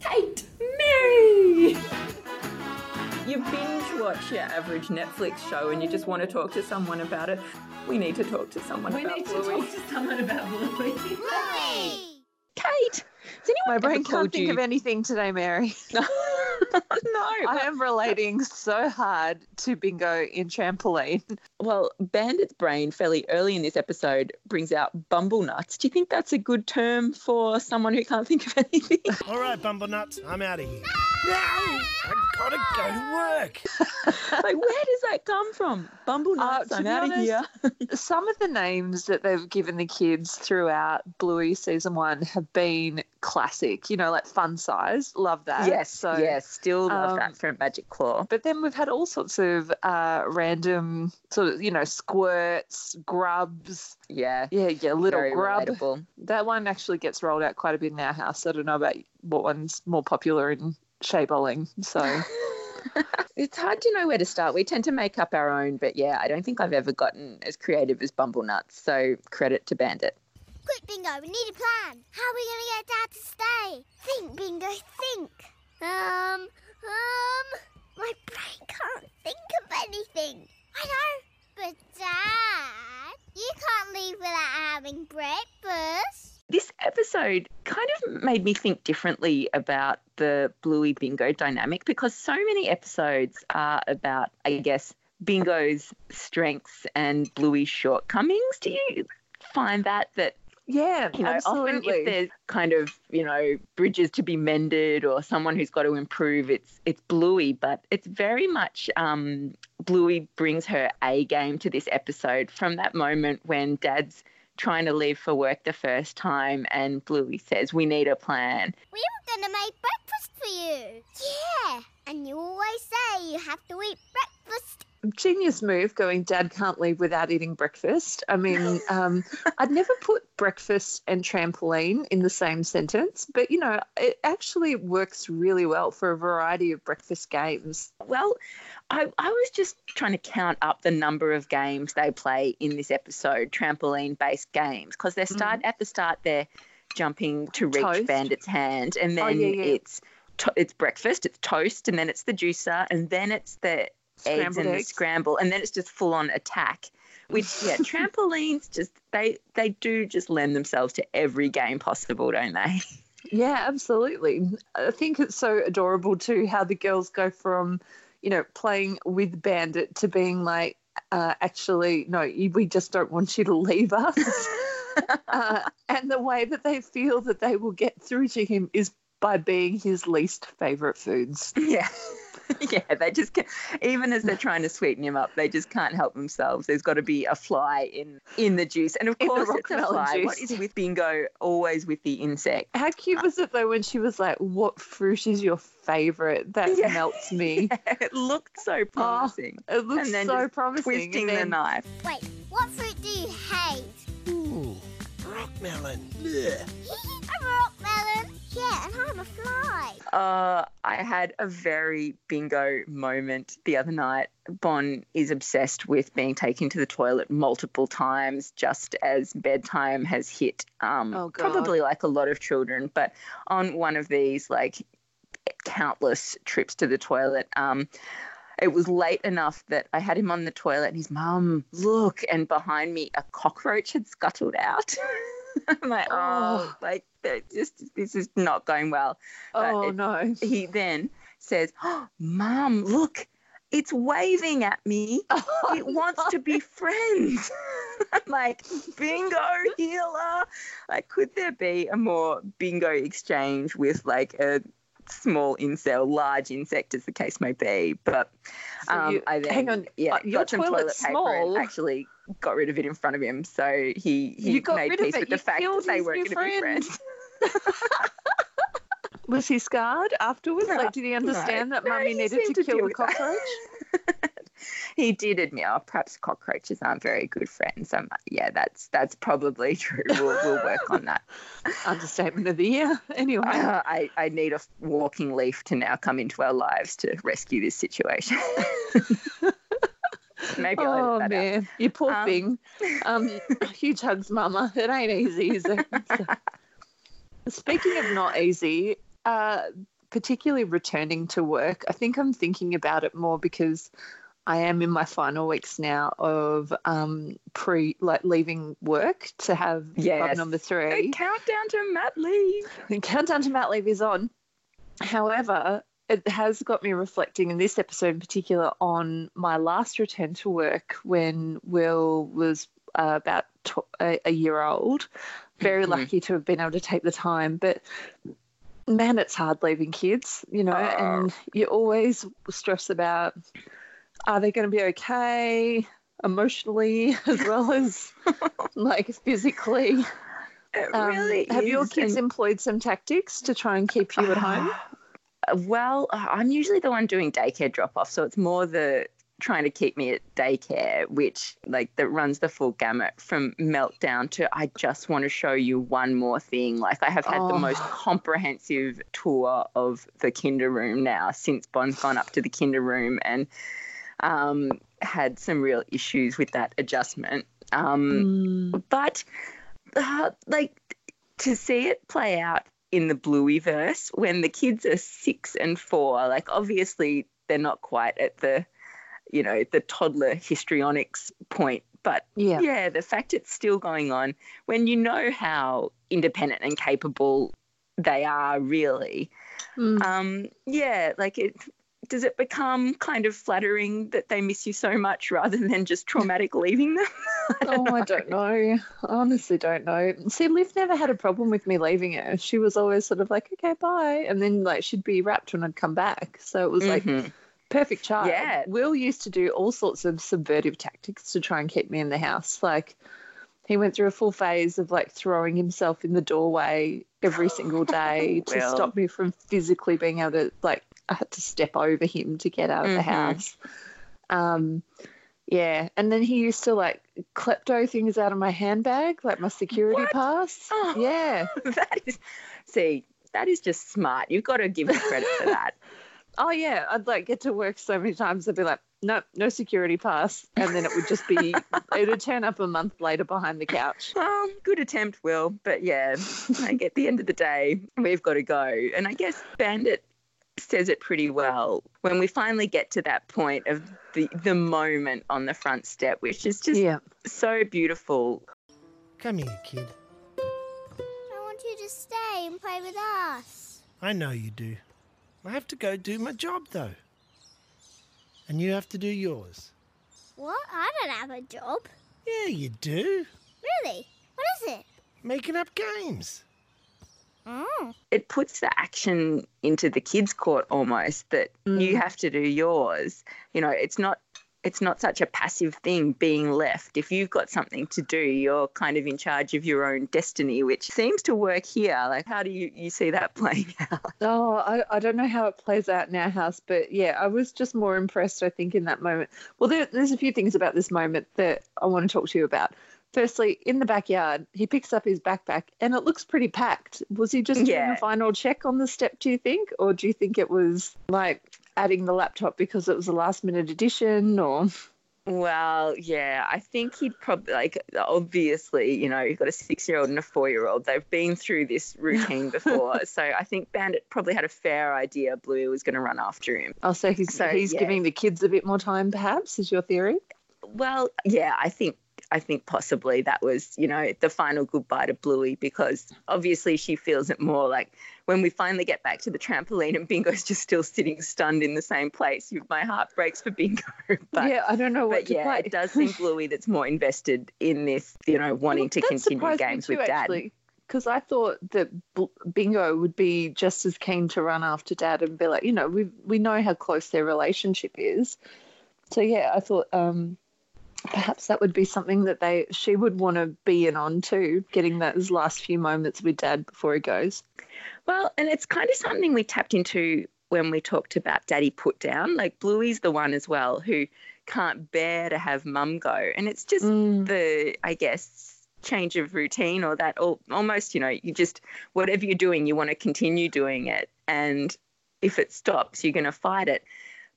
Kate, Mary. You binge watch your average Netflix show and you just want to talk to someone about it. We need to talk to someone We about We need to Bluey. talk to someone about Bluey. Kate, has anyone My brain ever can't told think you? of anything today, Mary. no, I am relating so hard to bingo in trampoline. Well, Bandit's brain fairly early in this episode brings out bumble nuts. Do you think that's a good term for someone who can't think of anything? All right, Bumblenuts, I'm out of here. No! I gotta go to work. like, where does that come from? Bumble uh, nuts, to I'm be out of here. Some of the names that they've given the kids throughout Bluey season one have been classic, you know, like fun size. Love that. yes, So, yes, still love um, that for Magic Claw. But then we've had all sorts of uh, random sort of, you know, squirts, grubs. Yeah, Yeah, yeah, little very grub. relatable. That one actually gets rolled out quite a bit in our house. I don't know about what one's more popular in shea bowling. So It's hard to know where to start. We tend to make up our own, but yeah, I don't think I've ever gotten as creative as Bumble Nuts. So credit to Bandit. Quick, Bingo, we need a plan. How are we going to get Dad to stay? Think, Bingo, think. Um, um, my brain can't think of anything. I know, but Dad, you can't leave without having breakfast. This episode kind of made me think differently about the Bluey Bingo dynamic because so many episodes are about, I guess, Bingo's strengths and Bluey's shortcomings. Do you find that that yeah, you know, often if there's kind of, you know, bridges to be mended or someone who's got to improve, it's it's Bluey, but it's very much um, Bluey brings her A game to this episode from that moment when Dad's trying to leave for work the first time and Bluey says, We need a plan. We were going to make breakfast for you. Yeah, and you always say you have to eat breakfast. Genius move going dad can't leave without eating breakfast i mean um, i'd never put breakfast and trampoline in the same sentence but you know it actually works really well for a variety of breakfast games Well, I, I was just trying to count up the number of games they play in this episode, trampoline based games, because they start at the start they're jumping to reach Toast. Bandit's hand, and then Oh, yeah, yeah. it's to- it's breakfast, it's toast, and then it's the juicer, and then it's the eggs and the eggs. scramble, and then it's just full on attack. Which yeah, trampolines just they they do just lend themselves to every game possible, don't they? yeah absolutely i think it's so adorable too how the girls go from you know playing with bandit to being like uh, actually no we just don't want you to leave us uh, and the way that they feel that they will get through to him is by being his least favorite foods. Yeah. yeah, they just can even as they're trying to sweeten him up, they just can't help themselves. There's got to be a fly in in the juice, and of In course it's a rockmelon fly. Juice. is with Bingo? Always with the insect. How cute was it though when she was like, "What fruit is your favorite?" That Yeah. melts me. it looked so ah, promising. It looks and then so just promising. twisting and the knife. Wait, what fruit do you hate? Ooh, rockmelon. Ugh. a rock melon. Yeah, and I'm a fly. Uh, I had a very bingo moment the other night. Bon is obsessed with being taken to the toilet multiple times just as bedtime has hit. Um, Oh, God. probably like a lot of children, but on one of these, like countless trips to the toilet, um, it was late enough that I had him on the toilet and his mum, look, and behind me a cockroach had scuttled out. I'm like, oh, Oh. like just this is not going well. But Oh it- no! He then says, oh, Mum, look, it's waving at me. It wants to be friends. I'm like, bingo healer. Like, could there be a more bingo exchange with like a small insect, large insect, as the case may be? But So um, you- I then, hang on, yeah, uh, your got some toilet paper small. and actually got rid of it in front of him. So he he You got made rid of peace it. with You the fact that they weren't going to be friends. Was he scarred afterwards? No, Like, did he understand that no, Mummy needed to to kill deal the cockroach? he did admit, oh, perhaps cockroaches aren't very good friends. Um, yeah, that's that's probably true. We'll, we'll work on that. Understatement of the year. Anyway, Uh, I, I need a walking leaf to now come into our lives to rescue this situation. Maybe I'll oh that out. man, you poor Um, thing. Um, huge hugs, Mama. It ain't easy, is it? Speaking of not easy, uh, particularly returning to work, I think I'm thinking about it more because I am in my final weeks now of um, pre like leaving work to have Yes. number A three. countdown to mat leave. The countdown to mat leave is on. However, it has got me reflecting in this episode in particular on my last return to work when Will was uh, about tw- a, a year old. Very Mhm. lucky to have been able to take the time, but man, it's hard leaving kids, you know, Oh. and you always stress about are they going to be okay emotionally as well as like physically. Um, really have your kids employed some tactics to try and keep you at home? Well, I'm usually the one doing daycare drop off, so it's more the trying to keep me at daycare, which like that runs the full gamut from meltdown to I just want to show you one more thing. Like I have had the Oh. most comprehensive tour of the kinder room now since Bond's gone up to the kinder room and um, had some real issues with that adjustment. Um, Mm, but uh, like to see it play out in the Bluey verse when the kids are six and four, like obviously they're not quite at the, you know, the toddler histrionics point. But yeah. yeah, the fact it's still going on when you know how independent and capable they are really. Mm. Um, yeah, like it does it become kind of flattering that they miss you so much rather than just traumatic leaving them? oh, I don't know. I honestly don't know. See, Liv never had a problem with me leaving her. She was always sort of like, okay, bye. And then like she'd be wrapped when I'd come back. So it was like Mhm. perfect child. Yeah. Will used to do all sorts of subvertive tactics to try and keep me in the house. Like he went through a full phase of like throwing himself in the doorway every single day to stop me from physically being able to like I had to step over him to get out of the Mhm. house. Um yeah, and then he used to like klepto things out of my handbag, like my security What? pass. Oh. Yeah. that is see that is just smart you've got to give him credit for that Oh yeah, I'd like get to work so many times. I'd be like, nope, no security pass, and then it would just be it would turn up a month later behind the couch. well good attempt will but yeah like at the end of the day we've got to go and i guess bandit says it pretty well when we finally get to that point of the the moment on the front step which is just Yeah, so beautiful Come here, kid. I want you to stay and play with us. I know you do. I have to go do my job, though. And you have to do yours. What? I don't have a job. Yeah, you do. Really? What is it? Making up games. Oh. it puts the action into the kids court almost that you Mm. have to do yours you know it's not it's not such a passive thing being left if you've got something to do you're kind of in charge of your own destiny which seems to work here like how do you you see that playing out Oh, I, I don't know how it plays out in our house, but yeah, I was just more impressed, I think, in that moment. Well, there, there's a few things about this moment that I want to talk to you about. Firstly, in the backyard, he picks up his backpack and it looks pretty packed. Was he just doing a final check on the step, do you think? Or do you think it was like adding the laptop because it was a last minute addition or well yeah i think he'd probably like obviously you know you've got a six year old and a four year old they've been through this routine before so i think bandit probably had a fair idea blue was going to run after him oh so he's So, he's yeah. giving the kids a bit more time perhaps is your theory? Well, yeah, I think I think possibly that was, you know, the final goodbye to Bluey because obviously she feels it more like when we finally get back to the trampoline and Bingo's just still sitting stunned in the same place. My heart breaks for Bingo. But, yeah, I don't know what but yeah, play. it does seem Bluey that's more invested in this, you know, wanting Well, to continue games too, with Dad. actually, Because I thought that Bingo would be just as keen to run after Dad and be like, you know, we we know how close their relationship is. So yeah, I thought um, perhaps that would be something that they she would want to be in on too, getting those last few moments with Dad before he goes. Well, and it's kind of something we tapped into when we talked about Daddy Putdown. Like Bluey's the one as well who can't bear to have Mum go, and it's just Mm. the I guess change of routine or that or almost you know you just whatever you're doing you want to continue doing it and if it stops you're going to fight it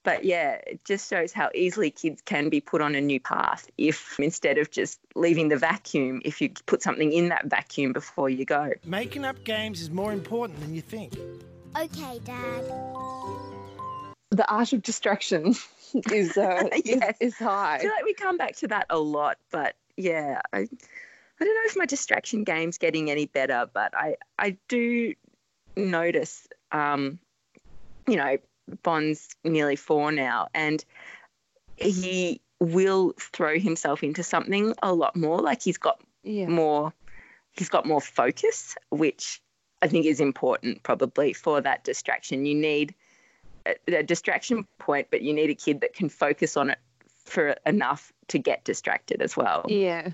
But yeah, it just shows how easily kids can be put on a new path if instead of just leaving the vacuum, if you put something in that vacuum before you go. Making up games is more important than you think. Okay, Dad. The art of distraction is uh, Yes. is, is high. I feel like we come back to that a lot, but yeah, I, I don't know if my distraction game's getting any better, but I, I do notice, um, you know, Bond's nearly four now, and he will throw himself into something a lot more. Like he's got Yeah. more, he's got more focus, which I think is important probably for that distraction. You need a, a distraction point, but you need a kid that can focus on it for enough to get distracted as well. Yeah.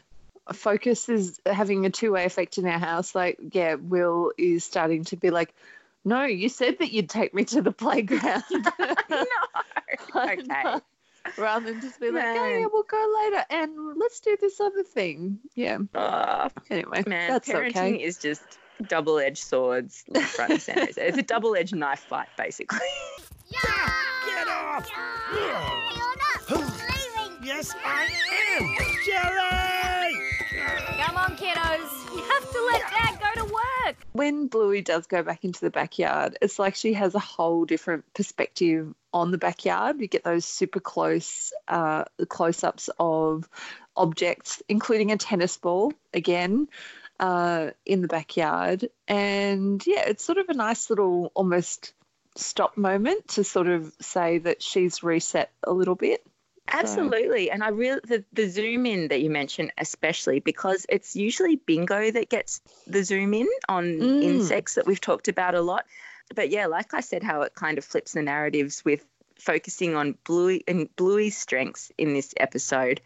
Focus is having a two way effect in our house. Like, yeah, Will is starting to be like, no, you said that you'd take me to the playground. no. Okay. Rather than just be like, oh, yeah, we'll go later and let's do this other thing. Yeah. Oh, Anyway, man, that's parenting okay. is just double edged swords left, front, and center. It's a double edged knife fight, basically. Yeah! Get off! You're not leaving. Yes, I am! Jerry! Come on, kiddos. You have to let Dad go to work. when Bluey does go back into the backyard, it's like she has a whole different perspective on the backyard. We get those super close uh, close ups of objects, including a tennis ball again uh, in the backyard. And yeah, it's sort of a nice little almost stop moment to sort of say that she's reset a little bit. Absolutely. And I really, the, the zoom in that you mentioned, especially because it's usually bingo that gets the zoom in on Mm. insects that we've talked about a lot. But yeah, like I said, how it kind of flips the narratives with focusing on Bluey and Bluey's strengths in this episode.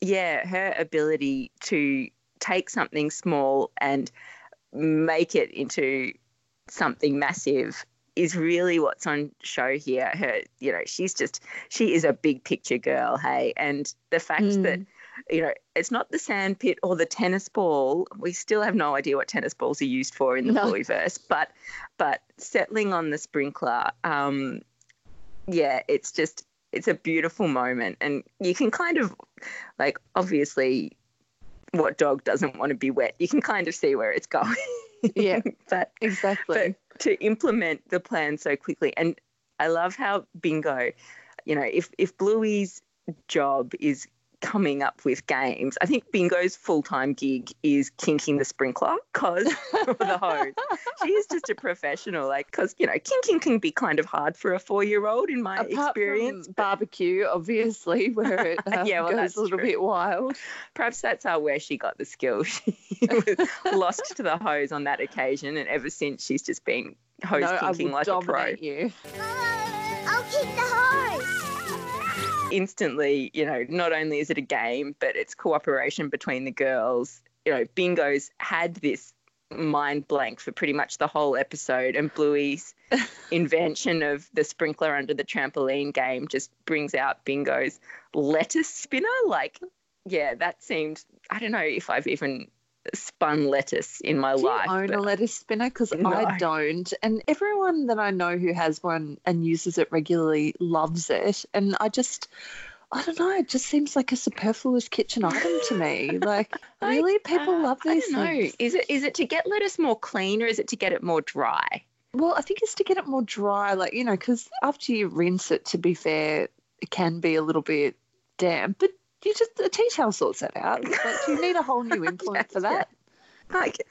Yeah, her ability to take something small and make it into something massive is really what's on show here. Her, you know, she's just she is a big picture girl, hey, and the fact Mm. that you know it's not the sand pit or the tennis ball. We still have no idea what tennis balls are used for in the No. Blueyverse, but but settling on the sprinkler, um, yeah, it's just it's a beautiful moment, and you can kind of like obviously what dog doesn't want to be wet. You can kind of see where it's going. Yeah, but exactly. but to implement the plan so quickly. And i love how bingo you know if if bluey's job is coming up with games i think bingo's full-time gig is kinking the sprinkler cause or the hose she is just a professional like because you know kinking can be kind of hard for a four-year-old in my Apart experience from barbecue, obviously, where it uh, Yeah, well, goes a little true. bit wild. perhaps that's how where she got the skill she was lost to the hose on that occasion and ever since she's just been hose no, I kinking will like a pro dominate you. I'll keep the hose. Instantly, you know, not only is it a game, but it's cooperation between the girls. You know, Bingo's had this mind blank for pretty much the whole episode, and Bluey's invention of the sprinkler under the trampoline game just brings out Bingo's lettuce spinner. Like, yeah, that seemed, I don't know if I've even spun lettuce in my life. Do you own a lettuce spinner? Because No. I don't. And everyone that I know who has one and uses it regularly loves it. And I just, I don't know, it just seems like a superfluous kitchen item to me. Like, I- really? People uh, love these I don't know. Is it is it to get lettuce more clean or is it to get it more dry? Well, I think it's to get it more dry, like, you know, because after you rinse it, to be fair, it can be a little bit damp. But you just, a tea towel sorts that out. Like, you need a whole new implement for that. Like,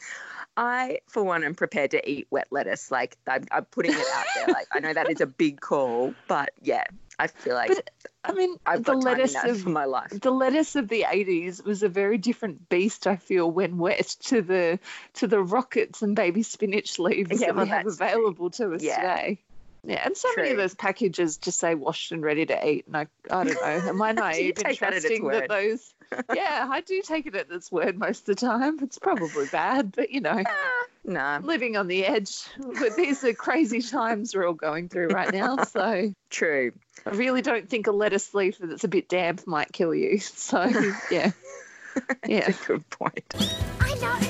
I, for one, am prepared to eat wet lettuce. Like, I'm, I'm putting it out there. Like, I know that is a big call, but yeah, I feel like But, I mean, I've the lettuce of for my life. the lettuce of the 80s was a very different beast i feel when wet to the to the rockets and baby spinach leaves Yeah, that well, we have that's true. available to us Yeah. today yeah and so many of those packages just say washed and ready to eat and i, I don't know am i Do you naive in take that at its that word? those yeah i do take it at its word most of the time it's probably bad but you know no, living on the edge but these are crazy times we're all going through right now so true. I really don't think a lettuce leaf that's a bit damp might kill you. So yeah, yeah. That's a good point. I know.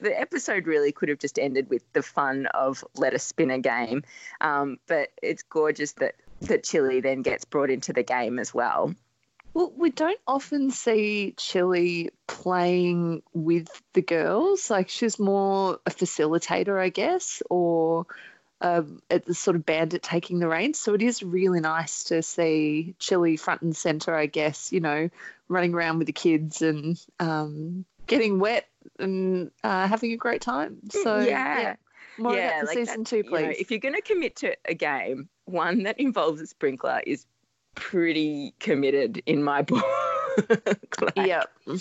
The episode really could have just ended with the fun of let us spin a game. Um, but it's gorgeous that that Chili then gets brought into the game as well. Well, we don't often see Chili playing with the girls. Like she's more a facilitator, I guess, or um, at the sort of bandit taking the reins. So it is really nice to see Chili front and center, I guess, you know, running around with the kids and um, getting wet and uh, having a great time. So yeah. yeah. More Yeah, like season that- two, you know, please. if you're going to commit to a game, one that involves a sprinkler is pretty committed in my book. Like, yeah.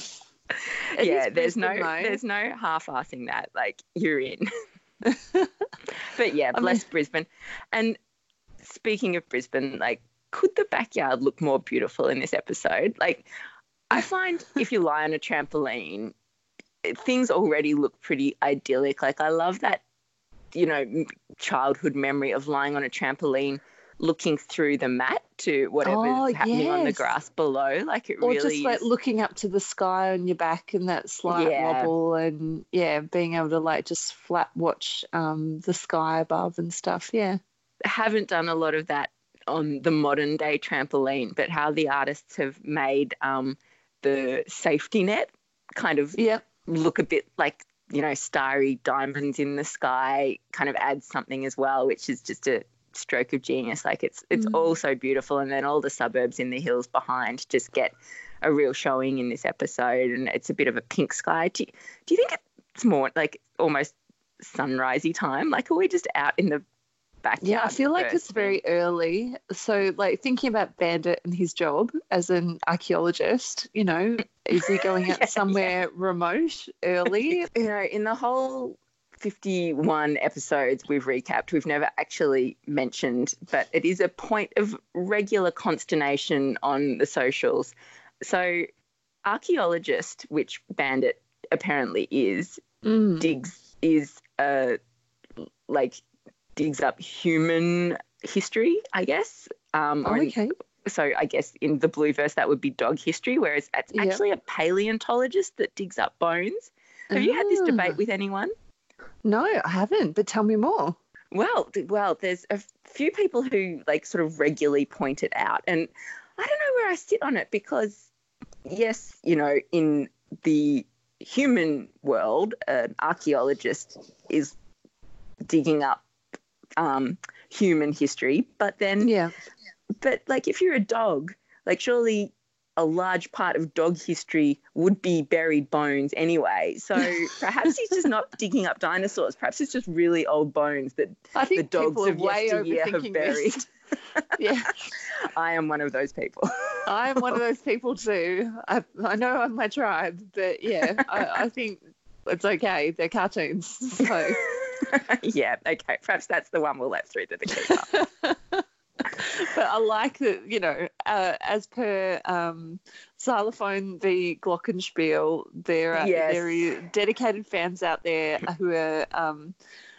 Yeah, there's no though. there's no half-assing that. Like you're in. but yeah, I bless Brisbane. And speaking of Brisbane, like could the backyard look more beautiful in this episode? Like I find if you lie on a trampoline, things already look pretty idyllic. Like I love that, you know, childhood memory of lying on a trampoline looking through the mat to whatever's Oh, happening on the grass below. Like it or really just like is- looking up to the sky on your back and that slight Yeah. wobble and yeah being able to like just flat watch um the sky above and stuff yeah haven't done a lot of that on the modern day trampoline, but how the artists have made um, the safety net kind of yeah look a bit like you know starry diamonds in the sky kind of adds something as well, which is just a stroke of genius. Like it's it's Mm. all so beautiful, and then all the suburbs in the hills behind just get a real showing in this episode, and it's a bit of a pink sky. Do you, do you think it's more like almost sunrisey time? Like are we just out in the backyard? yeah i feel like it's very early so like thinking about bandit and his job as an archaeologist you know is he going out Yeah, somewhere remote early you know, in the whole 51 episodes we've recapped, we've never actually mentioned, but it is a point of regular consternation on the socials. So, archaeologist, which Bandit apparently is, Mm. digs is uh like digs up human history, I guess. Um, Oh, in- okay so I guess in the blue verse that would be dog history, whereas it's Yep. actually a paleontologist that digs up bones. Have you had this Ah. debate with anyone? no i haven't but tell me more Well, well, there's a few people who like sort of regularly point it out, and I don't know where I sit on it because, yes, you know, in the human world, an archaeologist is digging up um, human history, but then yeah but like if you're a dog, like surely a large part of dog history would be buried bones anyway. So perhaps he's just not digging up dinosaurs. Perhaps it's just really old bones that i think the dogs of yesteryear have buried. this yeah I am one of those people. I'm one of those people too. I, I know I'm my tribe, but yeah, I, I think it's okay. They're cartoons. So, yeah, okay. Perhaps that's the one we'll let through to the keeper. but I like that, you know, uh, as per um, Xylophone v. Glockenspiel, there are, Yes. there are dedicated fans out there who are um,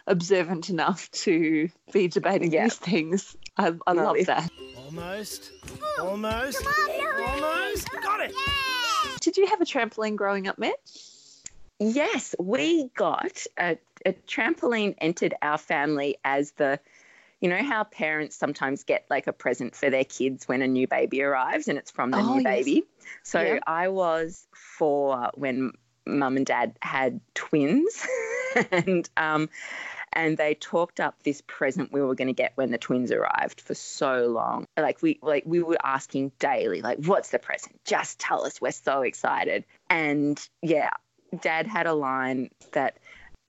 observant enough to be debating Yeah. these things. I, I Well, love that. Almost. Almost. Come on, Almost. Got it. Yeah! Did you have a trampoline growing up, Matt? Yes, we got a, a trampoline entered our family as the, you know, how parents sometimes get like a present for their kids when a new baby arrives and it's from the Oh, new yes. baby. So Yeah. I was four when mum and dad had twins. and, um, and they talked up this present we were going to get when the twins arrived for so long. Like we like we were asking daily, like, what's the present? Just tell us. We're so excited. And yeah, dad had a line that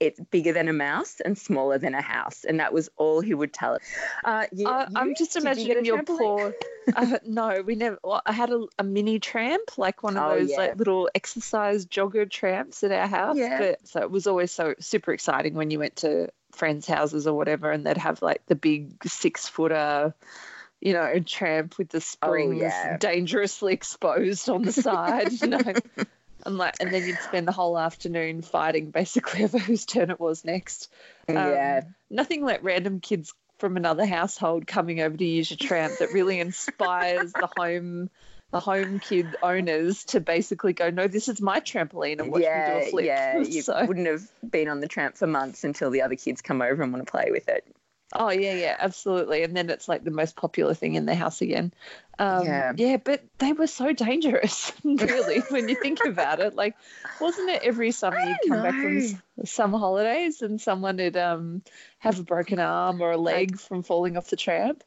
it's bigger than a mouse and smaller than a house, and that was all he would tell us. Uh, you, I, I'm just Did you get imagining your poor. Uh, no, we never. Well, I had a, a mini tramp, like one of Oh, those yeah. like little exercise jogger tramps at our house. Yeah. But so it was always so super exciting when you went to friends' houses or whatever, and they'd have like the big six footer. You know, tramp with the springs Oh, yeah. dangerously exposed on the side. you know, and like, and then you'd spend the whole afternoon fighting basically over whose turn it was next. Um, yeah. Nothing like random kids from another household coming over to use your tramp that really inspires the home the home kid owners to basically go, no, this is my trampoline and watch yeah, me do a flip. yeah. You So- wouldn't have been on the tramp for months until the other kids come over and want to play with it. Oh yeah, yeah, absolutely. And then it's like the most popular thing in the house again. Um, Yeah. yeah, but they were so dangerous, really, when you think about it. Like, wasn't it every summer you'd come back from s- summer holidays and someone would um have a broken arm or a leg from falling off the tramp?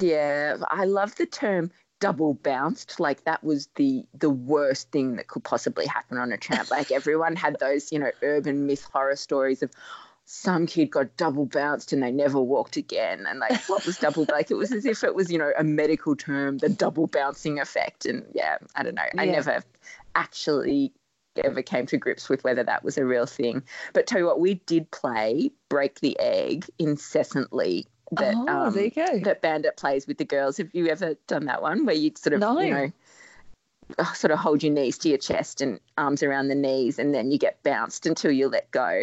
Yeah, I love the term double bounced. Like that was the the worst thing that could possibly happen on a tramp. Like everyone had those, you know, urban myth horror stories of some kid got double bounced and they never walked again. And like what was double like it was as if it was, you know, a medical term, the double bouncing effect. And yeah, I don't know. I never actually ever came to grips with whether that was a real thing. But tell you what, we did play break the egg incessantly. That oh, um, there you go. that Bandit plays with the girls. Have you ever done that one where you sort of, No. you know, uh, sort of hold your knees to your chest and arms around the knees, and then you get bounced until you let go?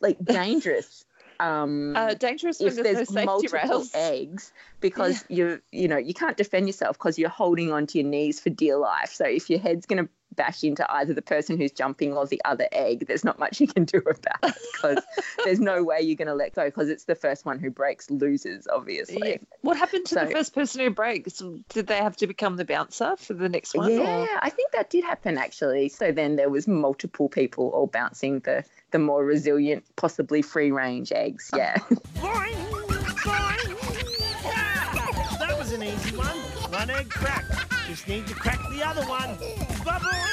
Like dangerous. Um, Uh, dangerous if there's no multiple rails. eggs, because you you know you can't defend yourself because you're holding onto your knees for dear life. So if your head's going to bash into either the person who's jumping or the other egg, there's not much you can do about it because there's no way you're going to let go because it's the first one who breaks loses, obviously. Yeah. What happened to the first person who breaks? Did they have to become the bouncer for the next one? Yeah, or- I think that did happen actually. So then there was multiple people all bouncing the the more resilient, possibly free range eggs. Yeah. One egg cracked. Just need to crack the other one. Ba-boing.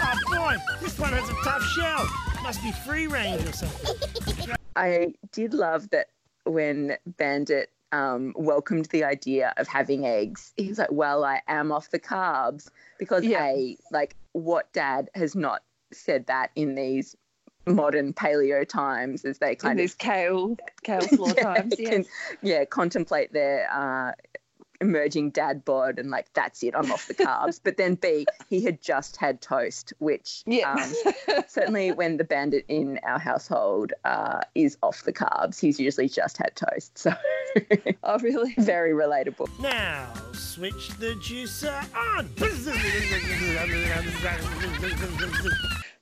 Oh boy, this one has a tough shell. Must be free range or something. I did love that when Bandit um, welcomed the idea of having eggs. He was like, "Well, I am off the carbs because Yeah. a like what dad has not said that in these modern paleo times as they In kind of these kale, kale floor yeah, times. Yeah. can- yeah, contemplate their uh, emerging dad bod and like that's it, I'm off the carbs. but then B, he had just had toast, which Yeah. um, certainly when the bandit in our household uh, is off the carbs, he's usually just had toast. So oh, really? very relatable. Now, switch the juicer on.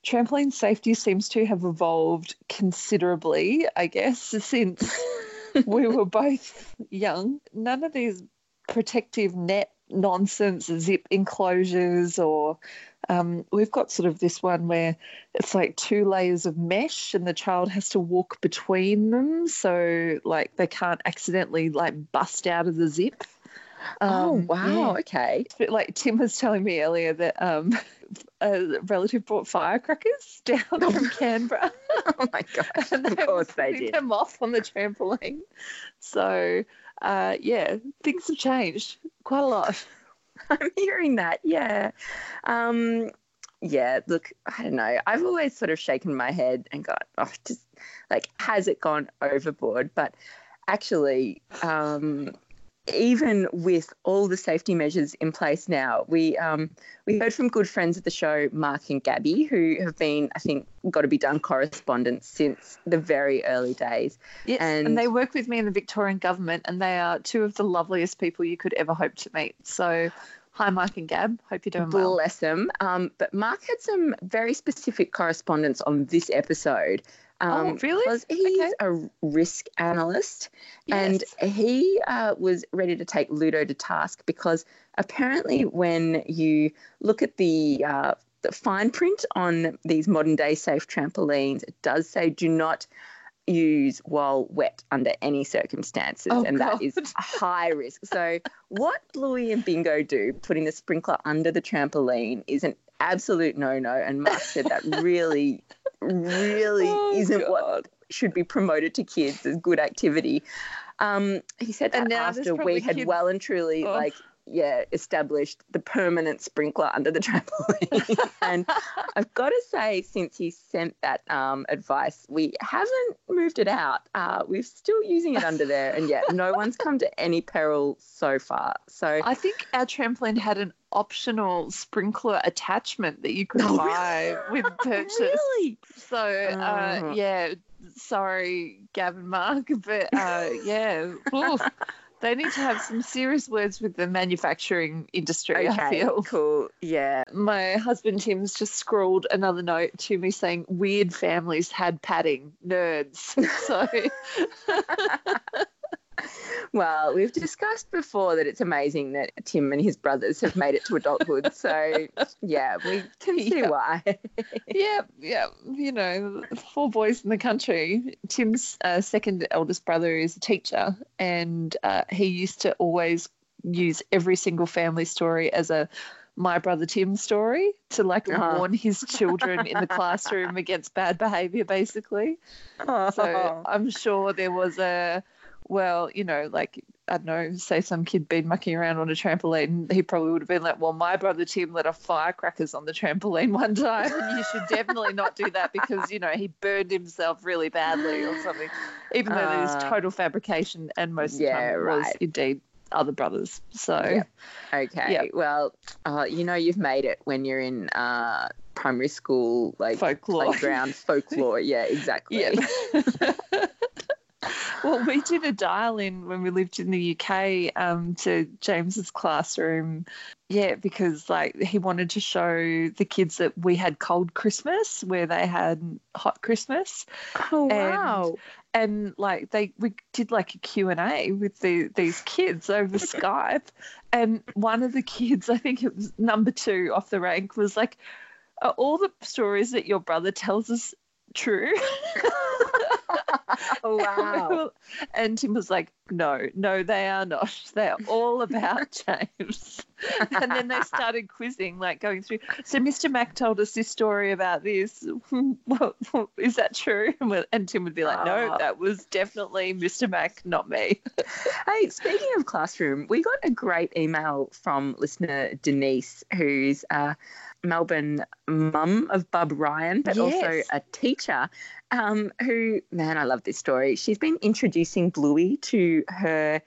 Trampoline safety seems to have evolved considerably, I guess, since we were both young. None of these protective net nonsense, zip enclosures, or um, we've got sort of this one where it's like two layers of mesh and the child has to walk between them. So, like, they can't accidentally like bust out of the zip. oh Um, wow, yeah. okay. But like Tim was telling me earlier that um, a relative brought firecrackers down from Canberra. Oh my gosh, and of they course they did. them off on the trampoline. So uh, yeah, things have changed quite a lot. I'm hearing that. Yeah. Um, yeah, look, I don't know. I've always sort of shaken my head and got, oh, just like, has it gone overboard? But actually, um, even with all the safety measures in place now, we um, we heard from good friends of the show, Mark and Gabby, who have been, I think, got to be done correspondence since the very early days. Yes, and, And- they work with me in the Victorian government, and they are two of the loveliest people you could ever hope to meet. So, hi, Mark and Gab. Hope you're doing well. Bless him. Um, but Mark had some very specific correspondence on this episode. Um, Oh, really? Because he's Okay. a risk analyst Yes. and he uh, was ready to take Ludo to task because apparently, when you look at the uh, the fine print on these modern day safe trampolines, it does say do not use while wet under any circumstances, Oh, and that is God. high risk. So, what Bluey and Bingo do, putting the sprinkler under the trampoline, is an absolute no no. And Mark said that really, really Oh, isn't what should be promoted to kids as good activity. Um, he said that after we had kids- well and truly Oh. like yeah established the permanent sprinkler under the trampoline. and I've got to say, since he sent that um, advice, we haven't moved it out. Uh, we're still using it under there, and yet no one's come to any peril so far. So I think our trampoline had an optional sprinkler attachment that you could Oh, buy with purchase. really, So uh, Oh. yeah, sorry, Gavin Mark, but uh, yeah. They need to have some serious words with the manufacturing industry. I feel. cool. Yeah. My husband Tim's just scrawled another note to me saying weird families had padding, nerds. So Well, we've discussed before that it's amazing that Tim and his brothers have made it to adulthood. So, yeah, we can see Yeah. why. yeah, yeah, you know, four boys in the country. Tim's uh, second eldest brother is a teacher, and uh, he used to always use every single family story as a my brother Tim story to like Oh. warn his children in the classroom against bad behavior, basically. So I'm sure there was a, well, you know, like, I don't know, say some kid been mucking around on a trampoline, he probably would have been like, well, my brother Tim lit off firecrackers on the trampoline one time, and you should definitely not do that because, you know, he burned himself really badly or something, even though it is Uh, total fabrication and most of the time it was indeed other brothers. So, Yeah. Okay. Yeah. Well, uh, you know you've made it when you're in uh, primary school, like Folklore. playground folklore. Yeah, exactly. Yeah. well, we did a dial in when we lived in the UK um, to James's classroom. Yeah, because like he wanted to show the kids that we had cold Christmas where they had hot Christmas. Oh And- wow. and like they we did like a q&a with the, these kids over skype and one of the kids i think it was number two off the rank was like are all the stories that your brother tells us true Oh wow. and tim was like no no they are not. They're all about james. And then they started quizzing like going through so mr mac told us this story about this. What, is that true? And tim would be like no Oh. that was definitely mr mac not me. Hey, speaking of classroom, we got a great email from listener Denise, who's a Melbourne mum of Bub Ryan, but also a teacher. Um, who, man, I love this story. She's been introducing Bluey to her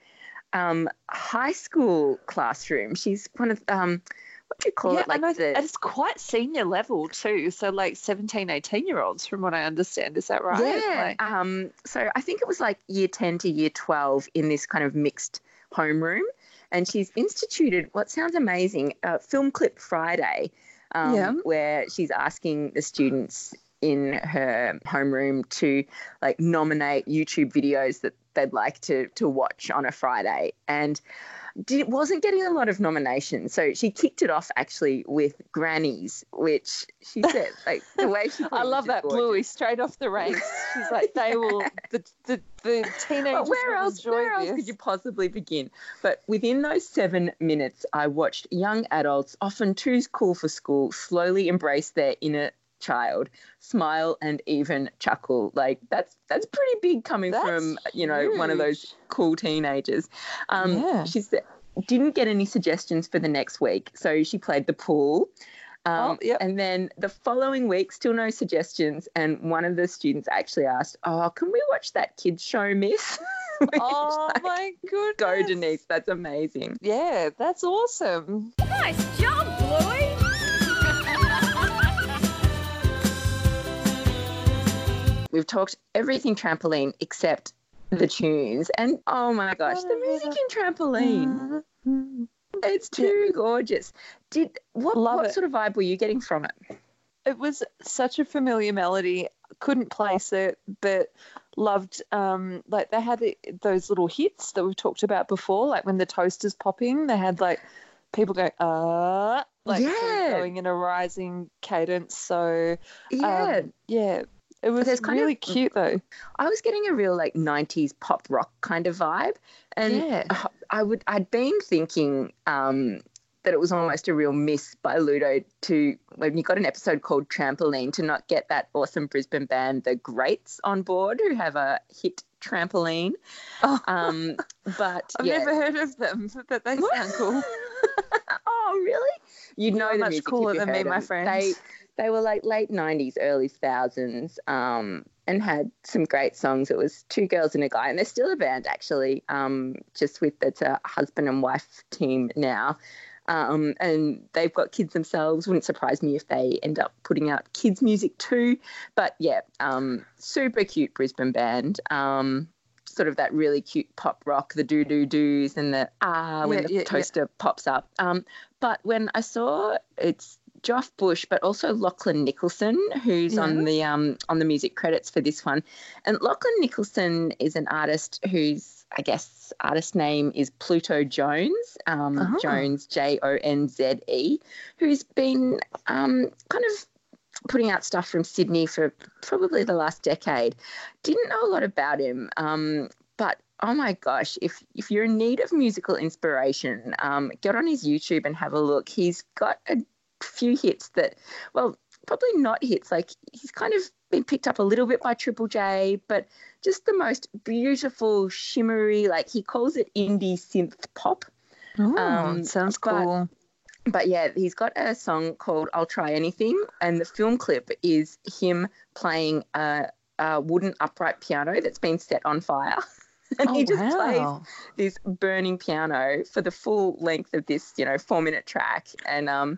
um, high school classroom. She's one of um, what do you call yeah, it? Like I- the and it's quite senior level too so like 17 18 year olds from what i understand is that right Yeah. Like- um, so I think it was like year 10 to year 12 in this kind of mixed homeroom. And she's instituted what sounds amazing uh, Film Clip Friday, um, Yeah. where she's asking the students in her homeroom to like nominate YouTube videos that they'd like to to watch on a Friday. And did, wasn't getting a lot of nominations. So she kicked it off actually with Grannies, which she said, like the way she I love that gorgeous. Bluey straight off the ranks. She's like, they will the the, the teenagers But where else? Where else could you possibly begin? But within those seven minutes, I watched young adults, often too cool for school, slowly embrace their inner child, smile, and even chuckle. Like that's that's pretty big coming That's from you know one of those cool teenagers. Um, Yeah. She said didn't get any suggestions for the next week, so she played the pool. Um, Oh, yep. And then the following week, still no suggestions. And one of the students actually asked, "Oh, can we watch that kids show, Miss?" Which, Oh like, my goodness. Go, Denise. That's amazing. Yeah, that's awesome. Nice job, Bluey. We've talked everything trampoline except the tunes. And oh my gosh, the music in trampoline. It's too gorgeous. Did what, Love what it. sort of vibe were you getting from it? It was such a familiar melody. Couldn't place it, but loved um like they had those little hits that we've talked about before, like when the toaster's popping, they had like people going uh like Yeah. going in a rising cadence. So Yeah. um, yeah. It was there's kind of- really cute though. I was getting a real like 90s pop rock kind of vibe. And Yeah. I would I'd been thinking um that it was almost a real miss by Ludo to when you got an episode called Trampoline to not get that awesome Brisbane band The Grates on board who have a hit trampoline. Oh. Um but I've yeah. never heard of them, but they sound cool. oh, really? You'd know You're the much cooler than me, heard my them. friend. They they were like late '90s, early thousands, um, and had some great songs. It was two girls and a guy, and they're still a band actually. Um, just with it's a husband and wife team now. Um, and they've got kids themselves. Wouldn't surprise me if they end up putting out kids music too. But yeah, um, super cute Brisbane band. Um, sort of that really cute pop rock, the doo doo doos and the ah when Yeah, the yeah, yeah. toaster pops up. Um, but when I saw it's Joff Bush, but also Lachlan Nicholson, who's on the um on the music credits for this one, and Lachlan Nicholson is an artist whose I guess artist name is Pluto Jonze, um, Oh. Jonze J O N Z E, who's been um kind of putting out stuff from Sydney for probably the last decade. Didn't know a lot about him, um, but oh my gosh, if if you're in need of musical inspiration, um, get on his YouTube and have a look. He's got a few hits that, well, probably not hits. Like he's kind of been picked up a little bit by Triple J, but just the most beautiful, shimmery, like he calls it indie synth pop. Oh, Um, sounds but- cool. But yeah, he's got a song called I'll Try Anything, and the film clip is him playing a, a wooden upright piano that's been set on fire. and oh, he just plays this burning piano for the full length of this, you know, four minute track. And um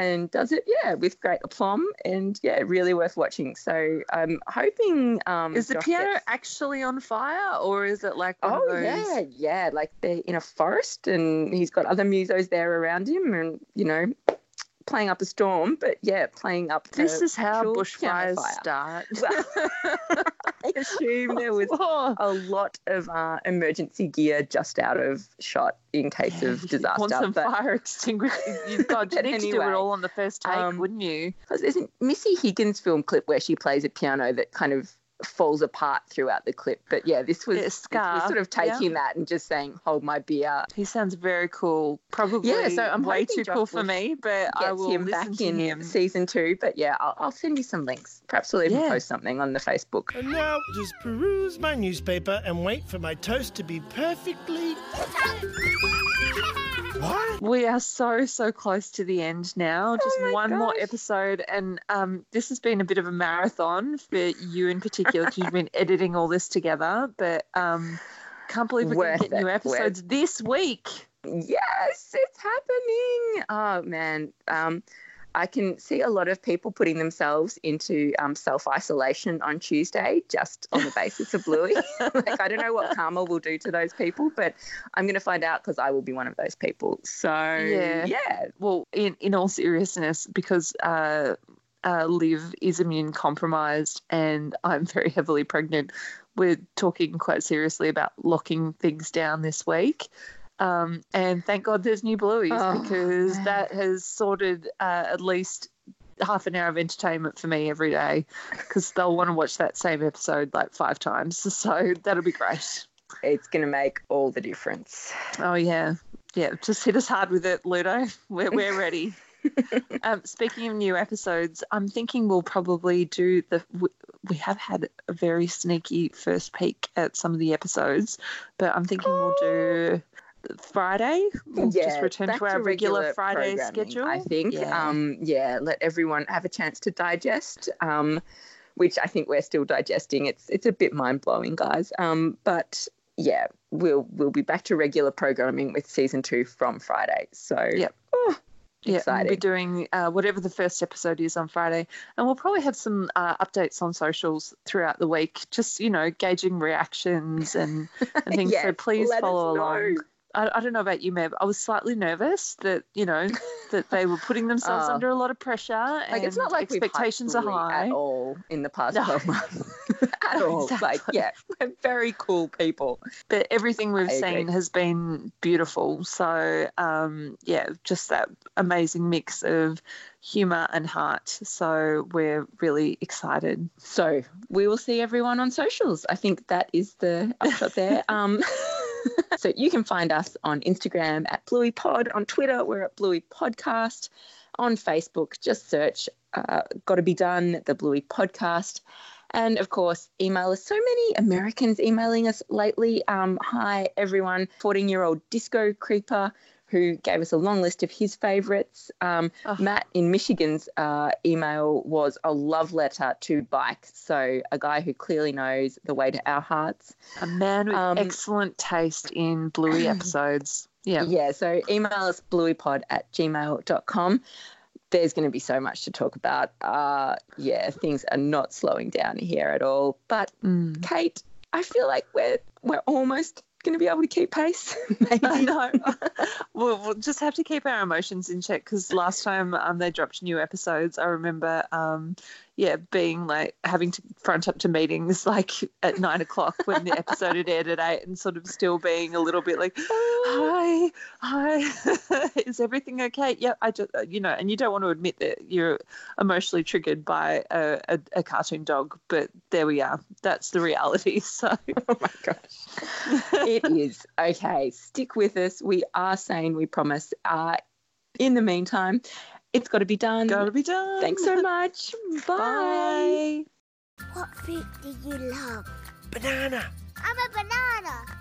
and does it, yeah, with great aplomb and yeah, really worth watching. So I'm hoping um Is the Josh piano gets- actually on fire or is it like oh those? yeah, yeah. Like they're in a forest, and he's got other musos there around him, and you know, playing up a storm. But yeah, playing up. This is how bushfires fire. start. Well, assume there was a lot of uh, emergency gear just out of shot in case of you want disaster. some But fire extinguishers? You've got But to do it all on the first take, um, wouldn't you? Because there's a Missy Higgins film clip where she plays a piano that kind of falls apart throughout the clip. But yeah, this was, Yeah, this was sort of yeah. taking that and just saying, "Hold my beer." He sounds very cool. Probably Yeah, so I'm way too Josh cool for me, but I Gets will him listen back to in him. season two. But yeah, I'll, I'll send you some links. Perhaps we'll even Yeah. post something on the Facebook. And now just peruse my newspaper and wait for my toast to be perfectly. What? We are so so close to the end now. Just Oh one more episode, and um, this has been a bit of a marathon for you in particular because you've been editing all this together. But um, can't believe we're going to get new it, worth- episodes this week. Yes, it's happening. Oh man, um, I can see a lot of people putting themselves into um, self isolation on Tuesday just on the basis of Bluey. like I don't know what karma will do to those people, but I'm going to find out because I will be one of those people. So Yeah. yeah, Well, in in all seriousness, because uh, uh, Liv is immune compromised and I'm very heavily pregnant, we're talking quite seriously about locking things down this week. Um, and thank God there's new Blueies Oh, because man. that has sorted uh, at least half an hour of entertainment for me every day because they'll want to watch that same episode like five times. So that'll be great. it's going to make all the difference. Oh yeah, yeah. Just hit us hard with it, Ludo. We're we're ready. um, speaking of new episodes, I'm thinking we'll probably do the. We, we have had a very sneaky first peek at some of the episodes, but I'm thinking we'll do Friday. We'll just return to our regular, Friday schedule. I think. Yeah. Um, yeah, let everyone have a chance to digest. Um, which I think we're still digesting. It's it's a bit mind blowing, guys. Um, but yeah, we'll we'll be back to regular programming with season two from Friday. So Yep. oh, Yeah, we'll be doing uh, whatever the first episode is on Friday, and we'll probably have some uh, updates on socials throughout the week. Just you know, gauging reactions and, and things. Yeah, so please follow along. I, I don't know about you, Meb. I was slightly nervous that you know that they were putting themselves Oh. under a lot of pressure. like it's not like expectations are high. at all in the past No. twelve months. at all. Like yeah, we're very cool people. but everything we've I agree. seen has been beautiful. So um, yeah, just that amazing mix of humor and heart. So we're really excited. So we will see everyone on socials. I think that is the upshot there. Um, so you can find us on Instagram at Bluey Pod, on Twitter we're at Bluey Podcast, on Facebook just search uh, "Got to Be Done" the Bluey Podcast. And of course, email us. So many Americans emailing us lately. Um, hi, everyone. 14 year old disco creeper who gave us a long list of his favorites. Um, Oh. Matt in Michigan's uh, email was a love letter to bike. So, a guy who clearly knows the way to our hearts. A man with Um, excellent taste in Bluey episodes. Yeah. Yeah, so email us blueypod at gmail.com. There's going to be so much to talk about. Uh, yeah, things are not slowing down here at all. But, Mm. Kate, I feel like we're we're almost going to be able to keep pace. Maybe. I know. we'll, we'll just have to keep our emotions in check because last time um, they dropped new episodes, I remember, um, yeah, being like having to front up to meetings like at nine o'clock when the episode had aired at eight and sort of still being a little bit like, hi, hi, is everything okay? Yeah, I just, uh, you know, and you don't want to admit that you're emotionally triggered by a, a, a cartoon dog, but there we are. That's the reality. So, Oh my gosh. It is. Okay, stick with us. We are saying we promise. Uh, in the meantime, it's got to be done. gotta be done. Thanks so much. Bye. Bye. What fruit do you love? Banana. I'm a banana.